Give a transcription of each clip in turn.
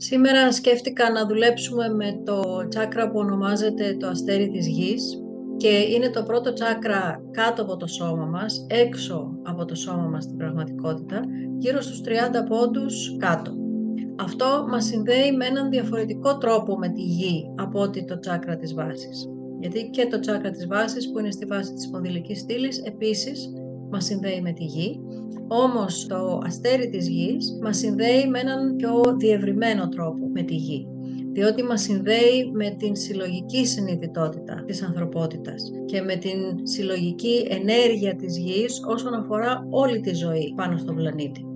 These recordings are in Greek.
Σήμερα σκέφτηκα να δουλέψουμε με το τσάκρα που ονομάζεται το αστέρι της γης και είναι το πρώτο τσάκρα κάτω από το σώμα μας, έξω από το σώμα μας στην πραγματικότητα, γύρω στους 30 πόντους κάτω. Αυτό μας συνδέει με έναν διαφορετικό τρόπο με τη γη από ότι το τσάκρα της βάσης. Γιατί και το τσάκρα της βάσης που είναι στη βάση της σπονδυλικής στήλης επίσης μας συνδέει με τη γη, όμως το αστέρι της γης μας συνδέει με έναν πιο διευρυμένο τρόπο με τη γη διότι μας συνδέει με την συλλογική συνειδητότητα της ανθρωπότητας και με την συλλογική ενέργεια της γης όσον αφορά όλη τη ζωή πάνω στον πλανήτη.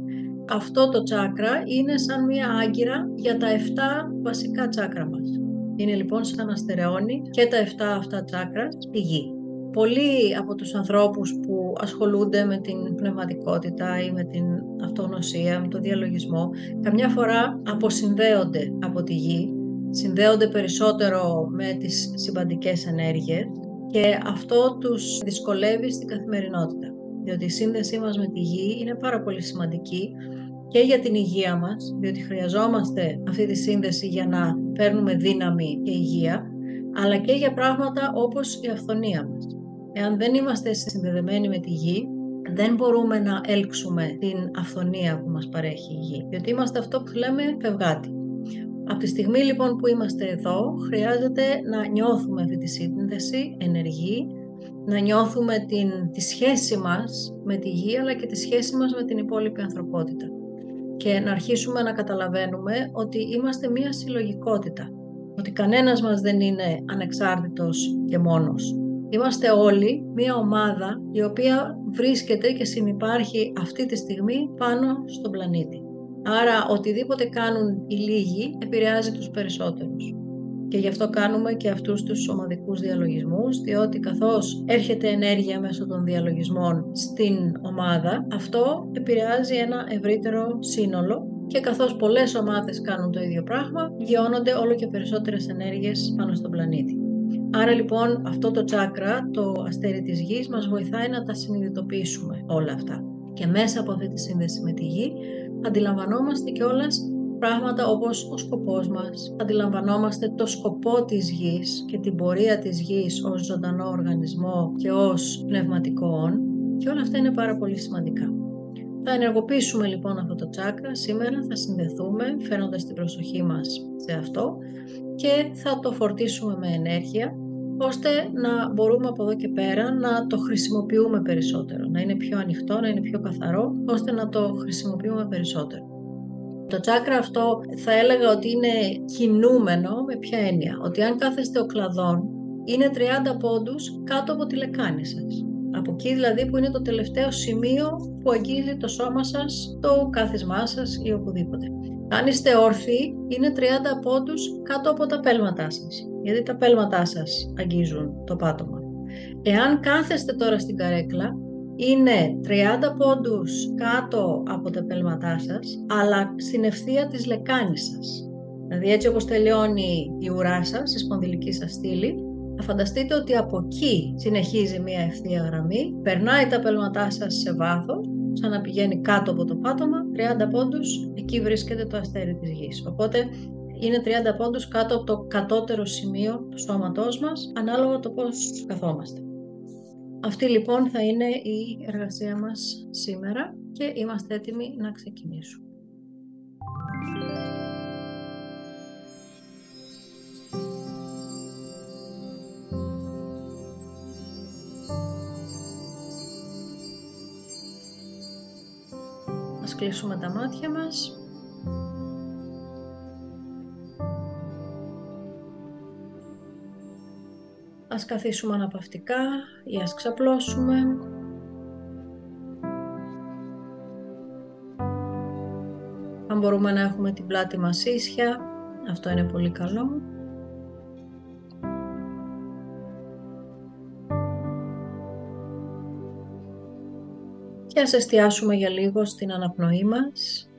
Αυτό το τσάκρα είναι σαν μία άγκυρα για τα 7 βασικά τσάκρα μας. Είναι λοιπόν σαν να στερεώνει και τα 7 αυτά τσάκρα στη γη πολλοί από τους ανθρώπους που ασχολούνται με την πνευματικότητα ή με την αυτογνωσία, με το διαλογισμό, καμιά φορά αποσυνδέονται από τη γη, συνδέονται περισσότερο με τις συμπαντικές ενέργειες και αυτό τους δυσκολεύει στην καθημερινότητα. Διότι η σύνδεσή μας με τη γη είναι πάρα πολύ σημαντική και για την υγεία μας, διότι χρειαζόμαστε αυτή τη σύνδεση για να παίρνουμε δύναμη και υγεία, αλλά και για πράγματα όπως η αυθονία μας. Εάν δεν είμαστε συνδεδεμένοι με τη γη, δεν μπορούμε να έλξουμε την αυθονία που μας παρέχει η γη, διότι είμαστε αυτό που λέμε φευγάτη. Από τη στιγμή λοιπόν που είμαστε εδώ, χρειάζεται να νιώθουμε αυτή τη σύνδεση ενεργή, να νιώθουμε την, τη σχέση μας με τη γη, αλλά και τη σχέση μας με την υπόλοιπη ανθρωπότητα. Και να αρχίσουμε να καταλαβαίνουμε ότι είμαστε μία συλλογικότητα, ότι κανένας μας δεν είναι ανεξάρτητος και μόνος. Είμαστε όλοι μία ομάδα η οποία βρίσκεται και συνυπάρχει αυτή τη στιγμή πάνω στον πλανήτη. Άρα οτιδήποτε κάνουν οι λίγοι επηρεάζει τους περισσότερους. Και γι' αυτό κάνουμε και αυτούς τους ομαδικούς διαλογισμούς, διότι καθώς έρχεται ενέργεια μέσω των διαλογισμών στην ομάδα, αυτό επηρεάζει ένα ευρύτερο σύνολο και καθώς πολλές ομάδες κάνουν το ίδιο πράγμα, γιώνονται όλο και περισσότερες ενέργειες πάνω στον πλανήτη. Άρα λοιπόν αυτό το τσάκρα, το αστέρι της γης, μας βοηθάει να τα συνειδητοποιήσουμε όλα αυτά. Και μέσα από αυτή τη σύνδεση με τη γη αντιλαμβανόμαστε και όλες πράγματα όπως ο σκοπός μας. Αντιλαμβανόμαστε το σκοπό της γης και την πορεία της γης ως ζωντανό οργανισμό και ως πνευματικό και όλα αυτά είναι πάρα πολύ σημαντικά. Θα ενεργοποιήσουμε λοιπόν αυτό το τσάκρα σήμερα, θα συνδεθούμε φέρνοντας την προσοχή μας σε αυτό και θα το φορτίσουμε με ενέργεια ώστε να μπορούμε από εδώ και πέρα να το χρησιμοποιούμε περισσότερο, να είναι πιο ανοιχτό, να είναι πιο καθαρό, ώστε να το χρησιμοποιούμε περισσότερο. Το τσάκρα αυτό θα έλεγα ότι είναι κινούμενο με ποια έννοια, ότι αν κάθεστε ο κλαδόν είναι 30 πόντους κάτω από τη λεκάνη σας. Από εκεί δηλαδή που είναι το τελευταίο σημείο που αγγίζει το σώμα σας, το κάθισμά σας ή οπουδήποτε. Αν είστε όρθιοι, είναι 30 πόντους κάτω από τα πέλματά σας, γιατί τα πέλματά σας αγγίζουν το πάτωμα. Εάν κάθεστε τώρα στην καρέκλα, είναι 30 πόντους κάτω από τα πέλματά σας, αλλά στην ευθεία της λεκάνης σας. Δηλαδή έτσι όπως τελειώνει η ουρά σας, η σπονδυλική σας στήλη, θα φανταστείτε ότι από εκεί συνεχίζει μία ευθεία γραμμή, περνάει τα πέλματά σας σε βάθος, σαν να πηγαίνει κάτω από το πάτωμα, 30 πόντους, εκεί βρίσκεται το αστέρι της γης. Οπότε είναι 30 πόντους κάτω από το κατώτερο σημείο του σώματός μας, ανάλογα το πώς καθόμαστε. Αυτή λοιπόν θα είναι η εργασία μας σήμερα και είμαστε έτοιμοι να ξεκινήσουμε. Ας κλείσουμε τα μάτια μας. Ας καθίσουμε αναπαυτικά ή ας ξαπλώσουμε. Αν μπορούμε να έχουμε την πλάτη μας ίσια, αυτό είναι πολύ καλό. Και ας εστιάσουμε για λίγο στην αναπνοή μας,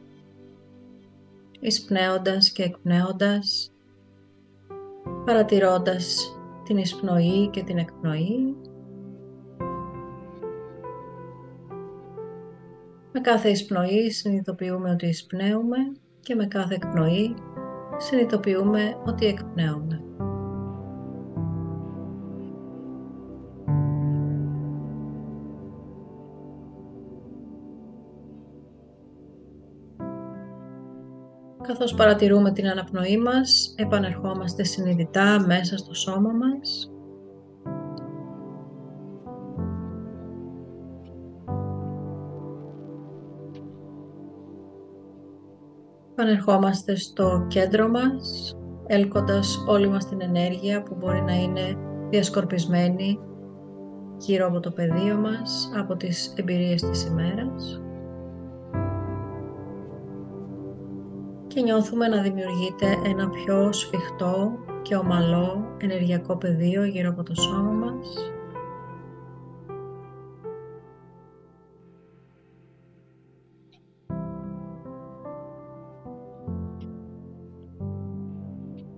εισπνέοντας και εκπνέοντας, παρατηρώντας την εισπνοή και την εκπνοή. Με κάθε εισπνοή συνειδητοποιούμε ότι εισπνέουμε και με κάθε εκπνοή συνειδητοποιούμε ότι εκπνέουμε. Καθώς παρατηρούμε την αναπνοή μας, επανερχόμαστε συνειδητά μέσα στο σώμα μας. Επανερχόμαστε στο κέντρο μας, έλκοντας όλη μας την ενέργεια που μπορεί να είναι διασκορπισμένη γύρω από το πεδίο μας, από τις εμπειρίες της ημέρας. Και νιώθουμε να δημιουργείται ένα πιο σφιχτό και ομαλό ενεργειακό πεδίο γύρω από το σώμα μας.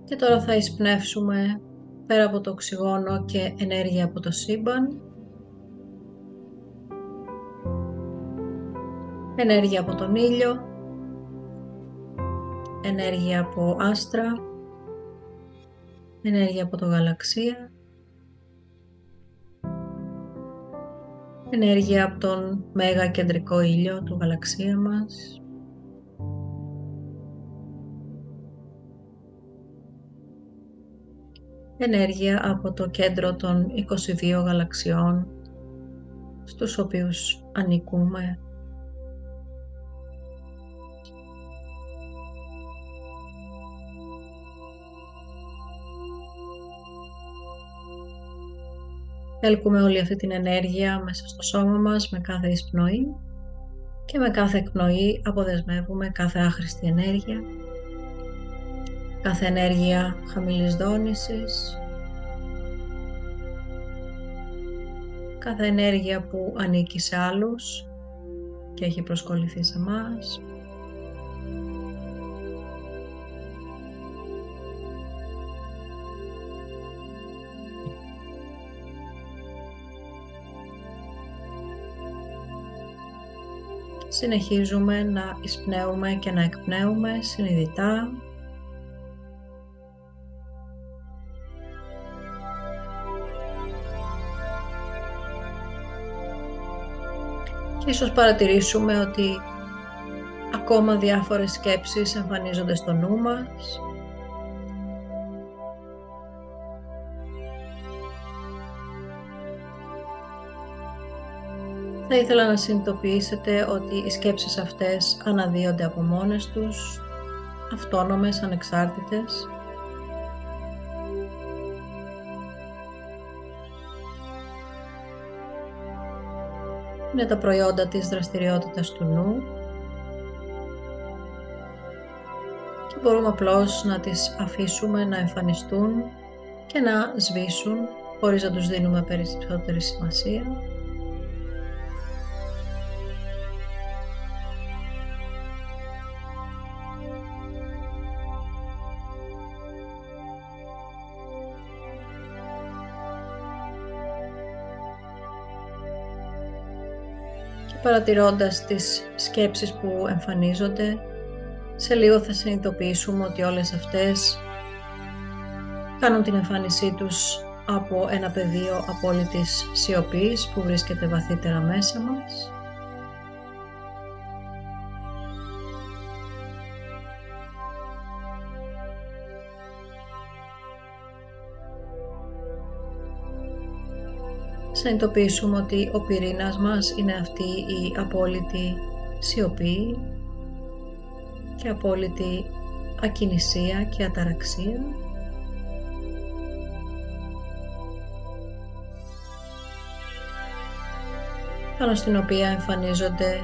Και τώρα θα εισπνεύσουμε πέρα από το οξυγόνο και ενέργεια από το σύμπαν. Ενέργεια από τον ήλιο ενέργεια από άστρα, ενέργεια από το γαλαξία, ενέργεια από τον μέγα κεντρικό ήλιο του γαλαξία μας, ενέργεια από το κέντρο των 22 γαλαξιών στους οποίους ανήκουμε Έλκουμε όλη αυτή την ενέργεια μέσα στο σώμα μας με κάθε εισπνοή. Και με κάθε εκπνοή αποδεσμεύουμε κάθε άχρηστη ενέργεια, κάθε ενέργεια χαμηλής δόνησης, κάθε ενέργεια που ανήκει σε άλλους και έχει προσκοληθεί σε μας. Συνεχίζουμε να εισπνέουμε και να εκπνέουμε συνειδητά. Και ίσως παρατηρήσουμε ότι ακόμα διάφορες σκέψεις εμφανίζονται στο νου μας Θα ήθελα να συνειδητοποιήσετε ότι οι σκέψεις αυτές αναδύονται από μόνες τους, αυτόνομες, ανεξάρτητες. Είναι τα προϊόντα της δραστηριότητας του νου και μπορούμε απλώς να τις αφήσουμε να εμφανιστούν και να σβήσουν χωρίς να τους δίνουμε περισσότερη σημασία. Παρατηρώντας τις σκέψεις που εμφανίζονται, σε λίγο θα συνειδητοποιήσουμε ότι όλες αυτές κάνουν την εμφάνισή τους από ένα πεδίο απόλυτης σιωπής που βρίσκεται βαθύτερα μέσα μας συνειδητοποιήσουμε ότι ο πυρήνας μας είναι αυτή η απόλυτη σιωπή και απόλυτη ακινησία και αταραξία. πάνω στην οποία εμφανίζονται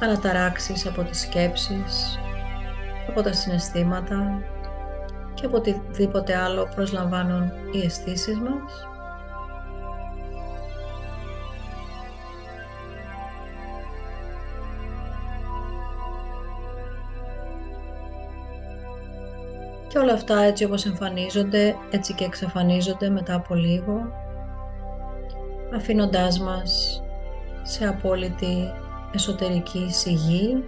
αναταράξεις από τις σκέψεις, από τα συναισθήματα και από οτιδήποτε άλλο προσλαμβάνουν οι αισθήσεις μας. Και όλα αυτά έτσι όπως εμφανίζονται, έτσι και εξαφανίζονται μετά από λίγο, αφήνοντάς μας σε απόλυτη εσωτερική σιγή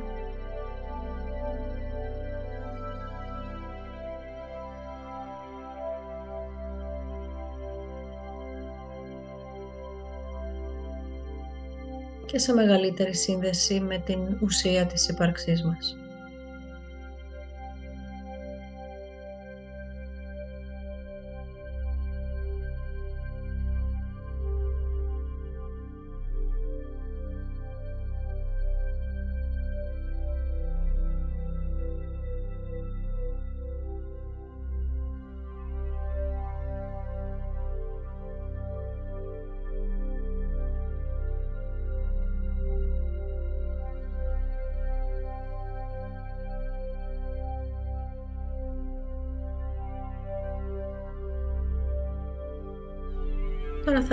και σε μεγαλύτερη σύνδεση με την ουσία της ύπαρξής μας.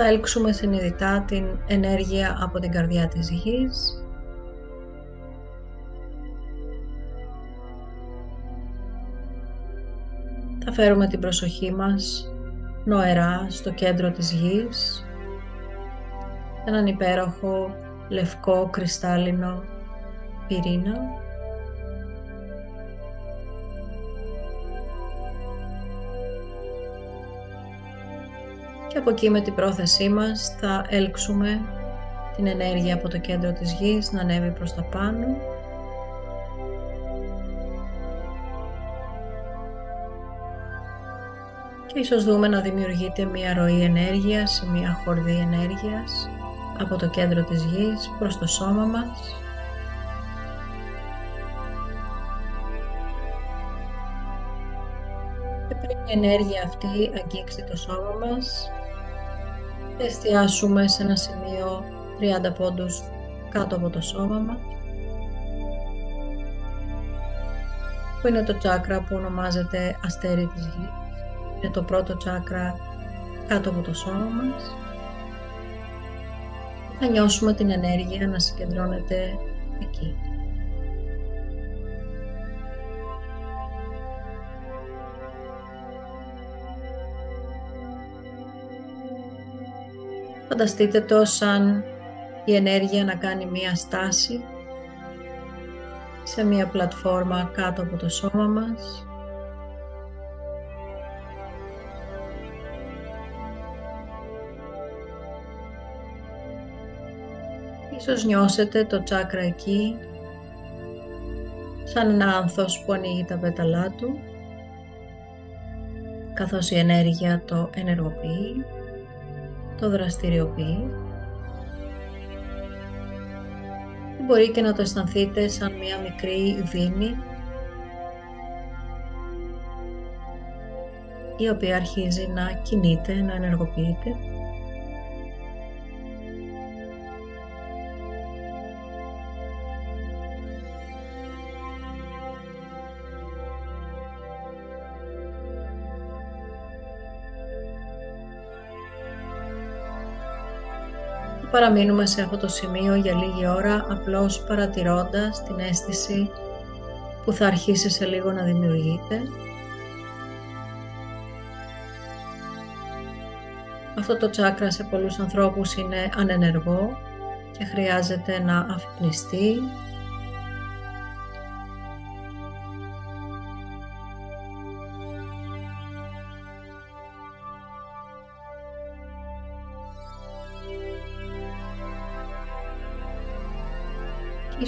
Θα έλξουμε συνειδητά την ενέργεια από την καρδιά της γης. Θα φέρουμε την προσοχή μας νοερά στο κέντρο της γης, έναν υπέροχο λευκό κρυστάλλινο πυρήνα και από εκεί με την πρόθεσή μας θα έλξουμε την ενέργεια από το κέντρο της γης να ανέβει προς τα πάνω. Και ίσως δούμε να δημιουργείται μία ροή ενέργειας ή μία χορδή ενέργειας από το κέντρο της γης προς το σώμα μας. Και πριν η ενέργεια αυτή αγγίξει το σώμα μας εστιάσουμε σε ένα σημείο 30 πόντους κάτω από το σώμα μας που είναι το τσάκρα που ονομάζεται αστέρι της γης. Είναι το πρώτο τσάκρα κάτω από το σώμα μας. Θα νιώσουμε την ενέργεια να συγκεντρώνεται εκεί. Φανταστείτε το σαν η ενέργεια να κάνει μία στάση σε μία πλατφόρμα κάτω από το σώμα μας. Ίσως νιώσετε το τσάκρα εκεί σαν ένα άνθος που ανοίγει τα πέταλά του καθώς η ενέργεια το ενεργοποιεί το δραστηριοποιεί. Μπορεί και να το αισθανθείτε σαν μια μικρή δίνη η οποία αρχίζει να κινείται, να ενεργοποιείται παραμείνουμε σε αυτό το σημείο για λίγη ώρα απλώς παρατηρώντας την αίσθηση που θα αρχίσει σε λίγο να δημιουργείται. Αυτό το τσάκρα σε πολλούς ανθρώπους είναι ανενεργό και χρειάζεται να αφυπνιστεί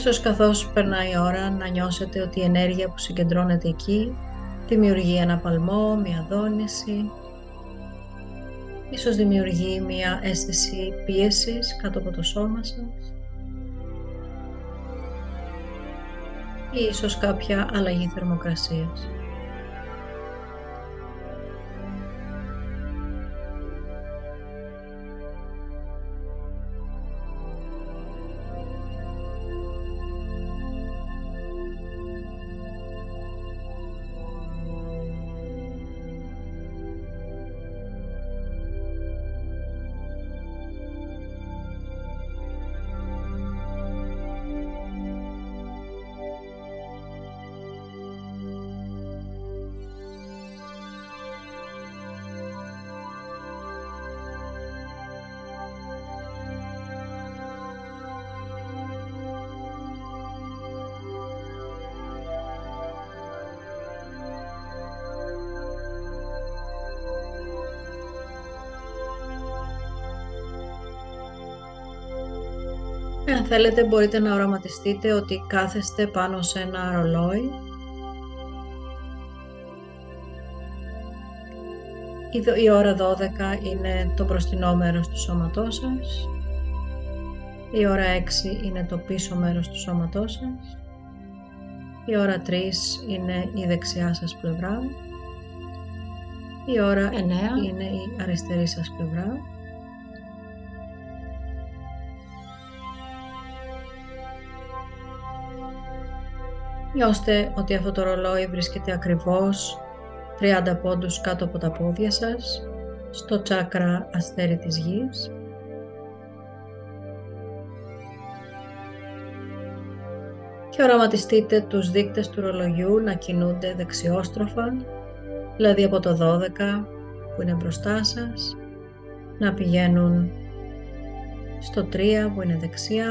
Ίσως καθώς περνάει η ώρα να νιώσετε ότι η ενέργεια που συγκεντρώνεται εκεί δημιουργεί ένα παλμό, μια δόνηση. Ίσως δημιουργεί μια αίσθηση πίεσης κάτω από το σώμα σας. Ή ίσως κάποια αλλαγή θερμοκρασίας. Θέλετε μπορείτε να οραματιστείτε ότι κάθεστε πάνω σε ένα ρολόι. Η ώρα 12 είναι το μπροστινό μέρος του σώματός σας. Η ώρα 6 είναι το πίσω μέρος του σώματός σας. Η ώρα 3 είναι η δεξιά σας πλευρά. Η ώρα 9 είναι η αριστερή σας πλευρά. Νιώστε ότι αυτό το ρολόι βρίσκεται ακριβώς 30 πόντους κάτω από τα πόδια σας, στο τσάκρα αστέρι της γης. Και οραματιστείτε τους δείκτες του ρολογιού να κινούνται δεξιόστροφα, δηλαδή από το 12 που είναι μπροστά σας, να πηγαίνουν στο 3 που είναι δεξιά,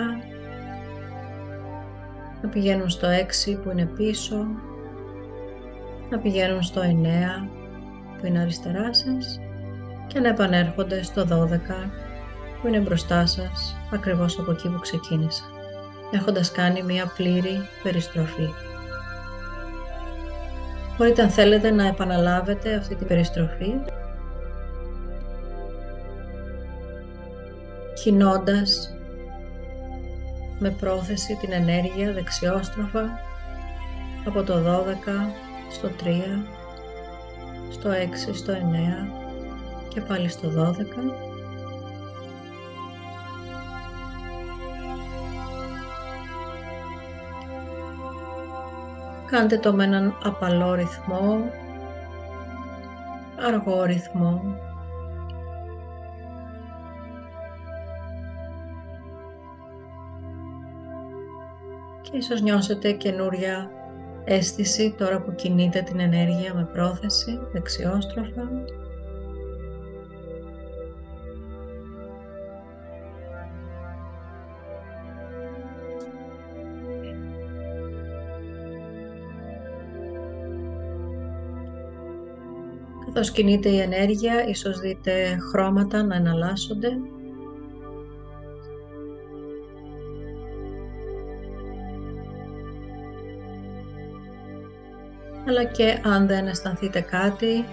να πηγαίνουν στο 6 που είναι πίσω, να πηγαίνουν στο 9 που είναι αριστερά σας και να επανέρχονται στο 12 που είναι μπροστά σας ακριβώς από εκεί που ξεκίνησα, έχοντας κάνει μία πλήρη περιστροφή. Μπορείτε αν θέλετε να επαναλάβετε αυτή την περιστροφή κινώντας με πρόθεση την ενέργεια δεξιόστροφα από το 12 στο 3, στο 6, στο 9 και πάλι στο 12 Κάντε το με έναν απαλό ρυθμό, αργό ρυθμό και ίσως νιώσετε καινούρια αίσθηση τώρα που κινείτε την ενέργεια με πρόθεση δεξιόστροφα. Καθώς κινείται η ενέργεια, ίσως δείτε χρώματα να εναλλάσσονται αλλά και αν δεν αισθανθείτε κάτι,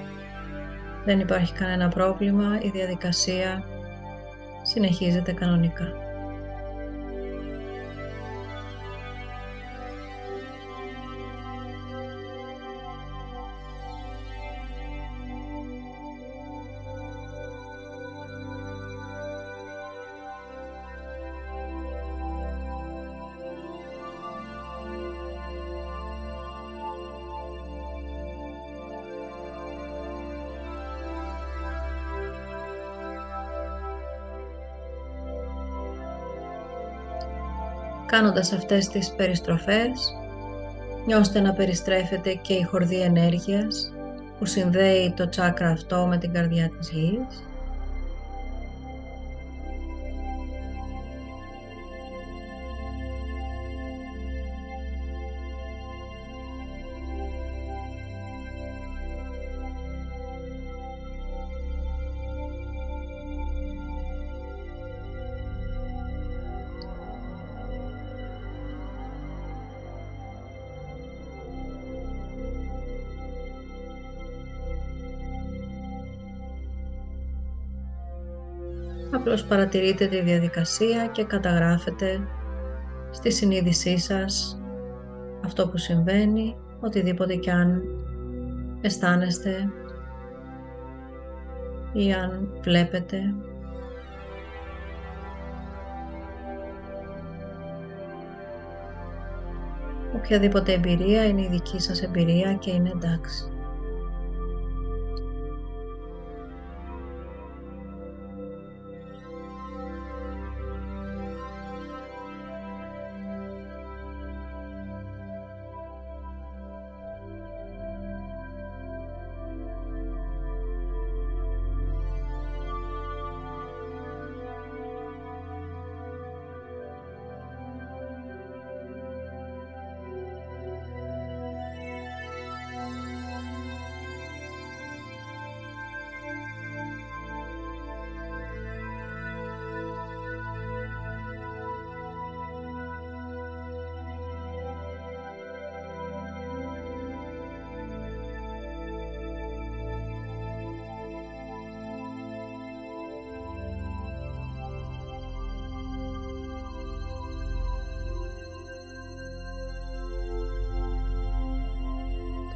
δεν υπάρχει κανένα πρόβλημα, η διαδικασία συνεχίζεται κανονικά. Κάνοντας αυτές τις περιστροφές, νιώστε να περιστρέφεται και η χορδή ενέργειας που συνδέει το τσάκρα αυτό με την καρδιά της γης. Απλώς παρατηρείτε τη διαδικασία και καταγράφετε στη συνείδησή σας αυτό που συμβαίνει, οτιδήποτε κι αν αισθάνεστε ή αν βλέπετε. Οποιαδήποτε εμπειρία είναι η δική σας εμπειρία και είναι εντάξει.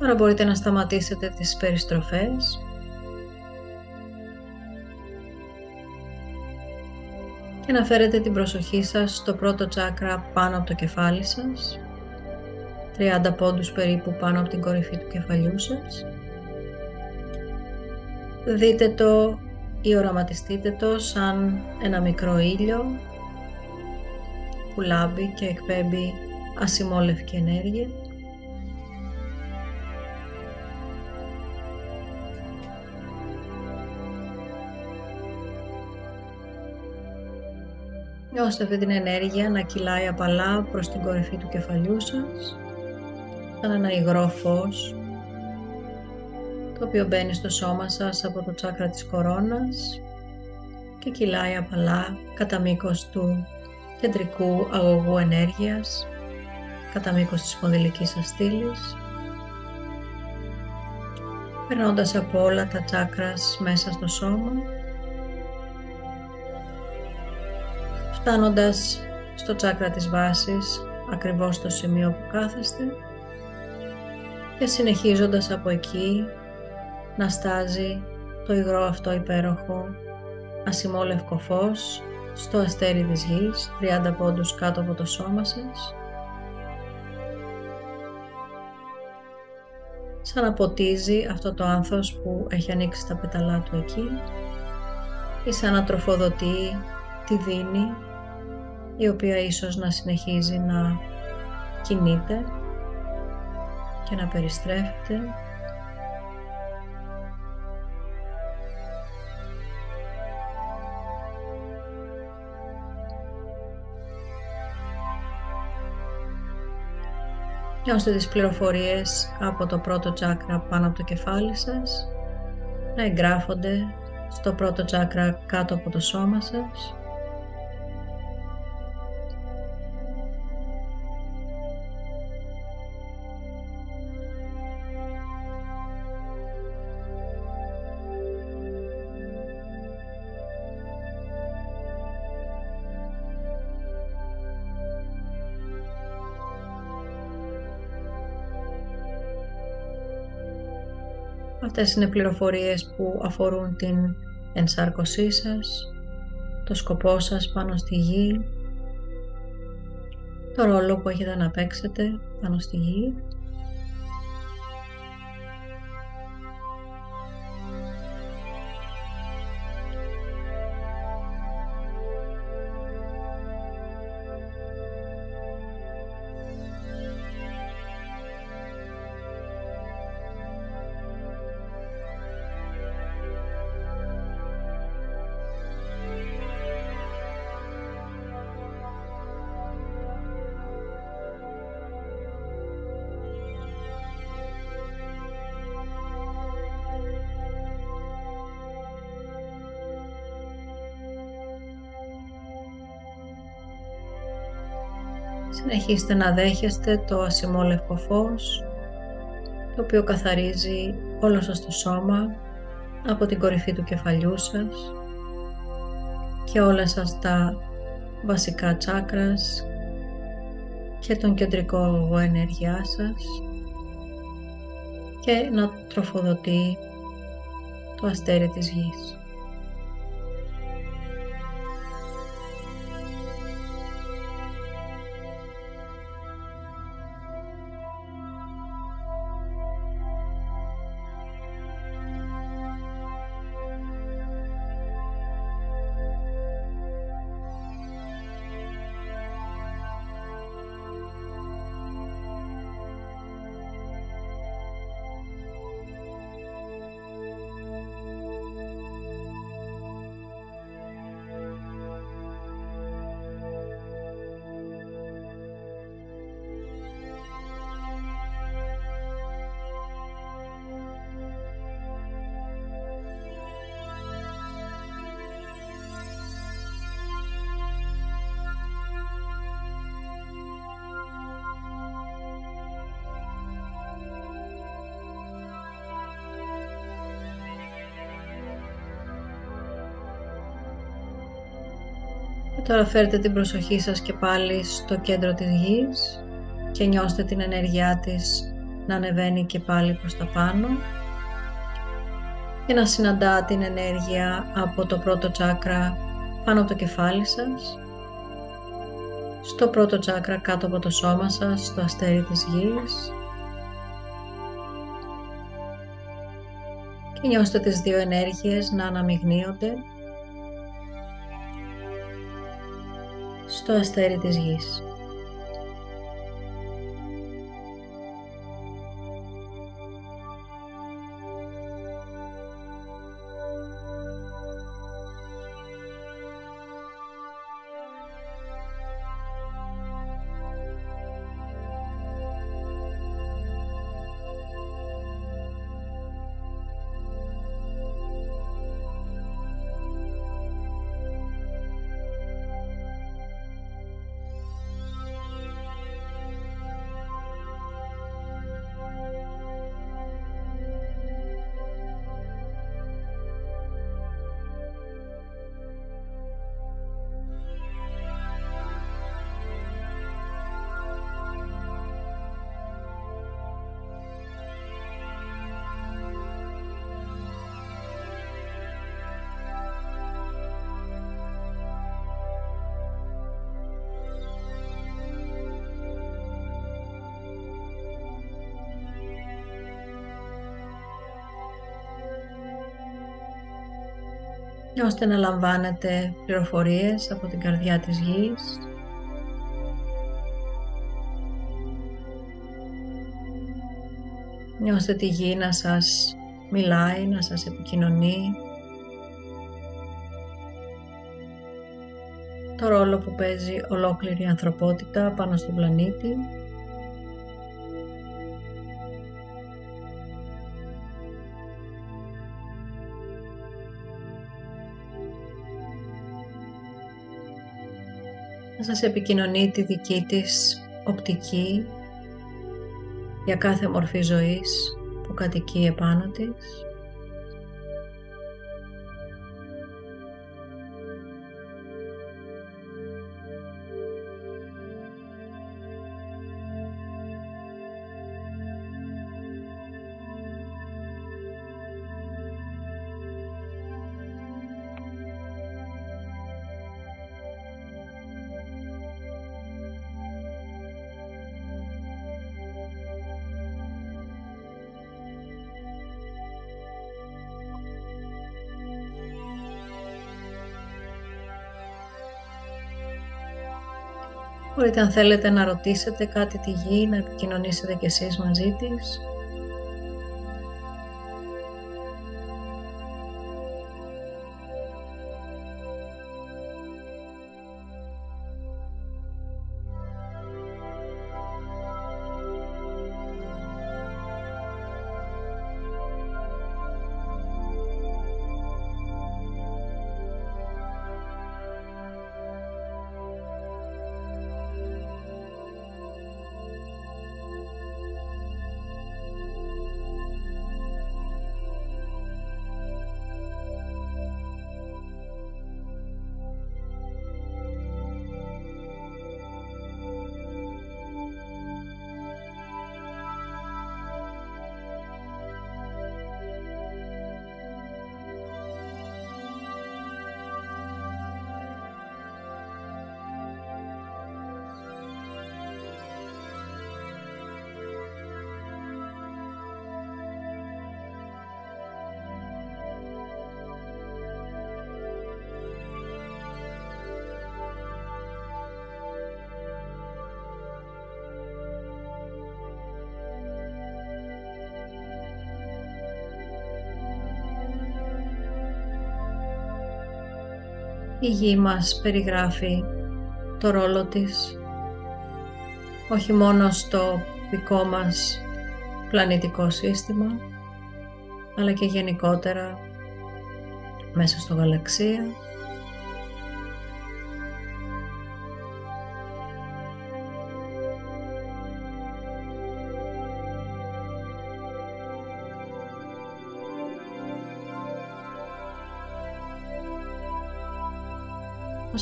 Τώρα μπορείτε να σταματήσετε τις περιστροφές. Και να φέρετε την προσοχή σας στο πρώτο τσάκρα πάνω από το κεφάλι σας. 30 πόντους περίπου πάνω από την κορυφή του κεφαλιού σας. Δείτε το ή οραματιστείτε το σαν ένα μικρό ήλιο που λάμπει και εκπέμπει ασημόλευκη ενέργεια Νιώστε αυτή την ενέργεια να κυλάει απαλά προς την κορυφή του κεφαλιού σας σαν ένα υγρό φως το οποίο μπαίνει στο σώμα σας από το τσάκρα της κορώνας και κυλάει απαλά κατά μήκος του κεντρικού αγωγού ενέργειας κατά μήκος της σπονδυλικής σας στήλης περνώντας από όλα τα τσάκρας μέσα στο σώμα φτάνοντας στο τσάκρα της βάσης, ακριβώς στο σημείο που κάθεστε και συνεχίζοντας από εκεί να στάζει το υγρό αυτό υπέροχο ασημόλευκο φως στο αστέρι της γης, 30 πόντους κάτω από το σώμα σας. Σαν να ποτίζει αυτό το άνθος που έχει ανοίξει τα πεταλά του εκεί ή σαν να τροφοδοτεί τη δίνη η οποία ίσως να συνεχίζει να κινείται και να περιστρέφεται. Νιώστε τις πληροφορίες από το πρώτο τσάκρα πάνω από το κεφάλι σας να εγγράφονται στο πρώτο τσάκρα κάτω από το σώμα σας Αυτές είναι πληροφορίες που αφορούν την ενσάρκωσή σας, το σκοπό σας πάνω στη γη, το ρόλο που έχετε να παίξετε πάνω στη γη Συνεχίστε να δέχεστε το ασημόλευκο φως το οποίο καθαρίζει όλο σας το σώμα από την κορυφή του κεφαλιού σας και όλα σας τα βασικά τσάκρας και τον κεντρικό αγωγό ενέργειά σας και να τροφοδοτεί το αστέρι της γης. Τώρα φέρτε την προσοχή σας και πάλι στο κέντρο της γης και νιώστε την ενέργειά της να ανεβαίνει και πάλι προς τα πάνω και να συναντά την ενέργεια από το πρώτο τσάκρα πάνω από το κεφάλι σας στο πρώτο τσάκρα κάτω από το σώμα σας, στο αστέρι της γης. Και νιώστε τις δύο ενέργειες να αναμειγνύονται στο αστέρι της γης. Ώστε να λαμβάνετε πληροφορίες από την καρδιά της γης. Νιώστε τη γη να σας μιλάει, να σας επικοινωνεί. Το ρόλο που παίζει ολόκληρη η ανθρωπότητα πάνω στον πλανήτη. Να σας επικοινωνεί τη δική της οπτική για κάθε μορφή ζωής που κατοικεί επάνω της. Μπορείτε αν θέλετε να ρωτήσετε κάτι τη γη, να επικοινωνήσετε κι εσείς μαζί της. Η γη μας περιγράφει το ρόλο της όχι μόνο στο δικό μας πλανητικό σύστημα αλλά και γενικότερα μέσα στο γαλαξία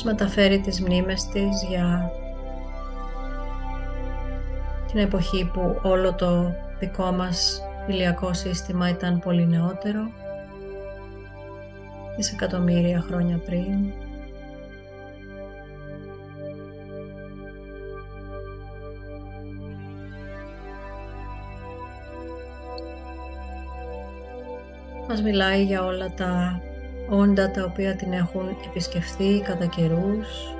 μας μεταφέρει τις μνήμες της για την εποχή που όλο το δικό μας ηλιακό σύστημα ήταν πολύ νεότερο, δισεκατομμύρια χρόνια πριν. Μας μιλάει για όλα τα όντα τα οποία την έχουν επισκεφθεί κατά καιρούς,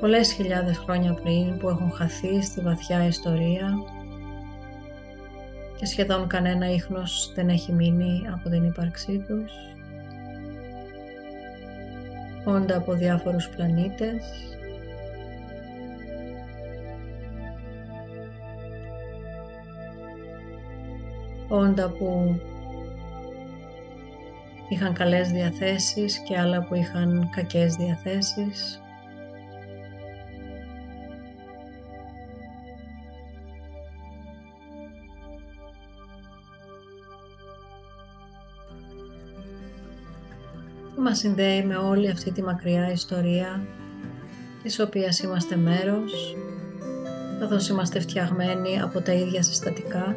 πολλές χιλιάδες χρόνια πριν που έχουν χαθεί στη βαθιά ιστορία και σχεδόν κανένα ίχνος δεν έχει μείνει από την ύπαρξή τους. Όντα από διάφορους πλανήτες. Όντα που είχαν καλές διαθέσεις και άλλα που είχαν κακές διαθέσεις. μας συνδέει με όλη αυτή τη μακριά ιστορία της οποίας είμαστε μέρος καθώς είμαστε φτιαγμένοι από τα ίδια συστατικά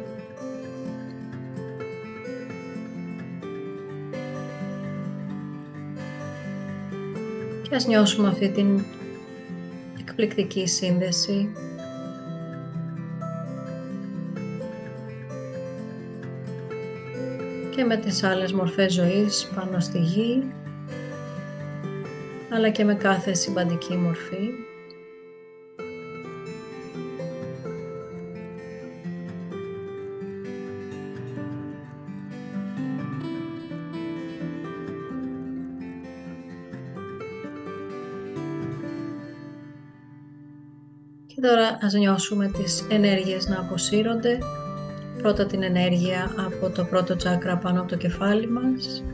ας νιώσουμε αυτή την εκπληκτική σύνδεση και με τις άλλες μορφές ζωής πάνω στη γη αλλά και με κάθε συμπαντική μορφή. Τώρα ας νιώσουμε τις ενέργειες να αποσύρονται. Πρώτα την ενέργεια από το πρώτο τσάκρα πάνω από το κεφάλι μας.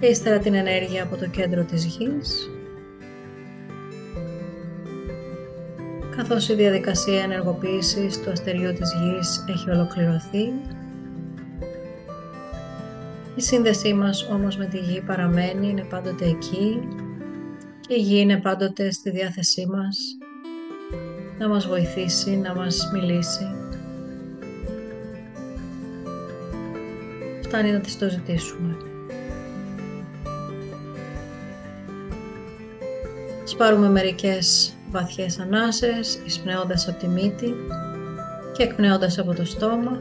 Και ύστερα την ενέργεια από το κέντρο της γης. Καθώς η διαδικασία ενεργοποίησης του αστεριού της γης έχει ολοκληρωθεί η σύνδεσή μας όμως με τη γη παραμένει, είναι πάντοτε εκεί. και η γη είναι πάντοτε στη διάθεσή μας να μας βοηθήσει, να μας μιλήσει. Φτάνει να της το ζητήσουμε. Ας πάρουμε μερικές βαθιές ανάσες, εισπνέοντας από τη μύτη και εκπνέοντας από το στόμα.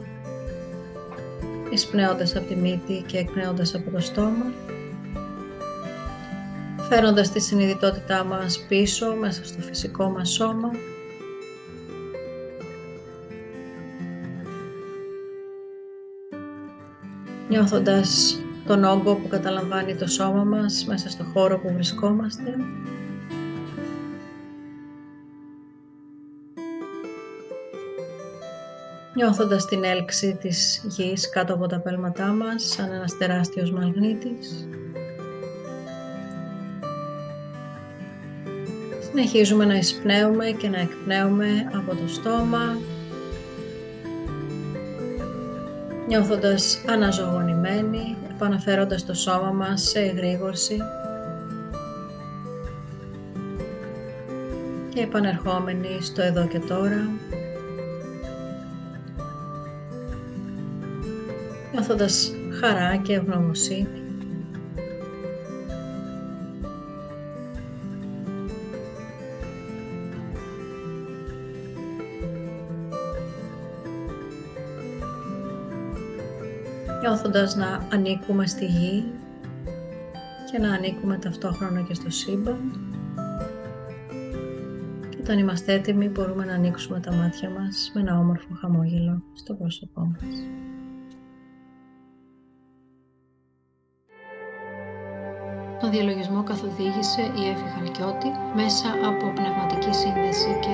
Εισπνέοντας από τη μύτη και εκπνέοντας από το στόμα. Φέρνοντας τη συνειδητότητά μας πίσω μέσα στο φυσικό μας σώμα. Νιώθοντας τον όγκο που καταλαμβάνει το σώμα μας μέσα στο χώρο που βρισκόμαστε. νιώθοντας την έλξη της γης κάτω από τα πέλματά μας σαν ένας τεράστιος μαγνήτης. Συνεχίζουμε να εισπνέουμε και να εκπνέουμε από το στόμα, νιώθοντας αναζωογονημένοι, επαναφέροντας το σώμα μας σε εγρήγορση και επανερχόμενοι στο εδώ και τώρα. νιώθοντας χαρά και ευγνωμοσύνη. Νιώθοντας να ανήκουμε στη γη και να ανήκουμε ταυτόχρονα και στο σύμπαν και όταν είμαστε έτοιμοι μπορούμε να ανοίξουμε τα μάτια μας με ένα όμορφο χαμόγελο στο πρόσωπό μας. Το διαλογισμό καθοδήγησε η Εύη Χαλκιώτη μέσα από πνευματική σύνδεση και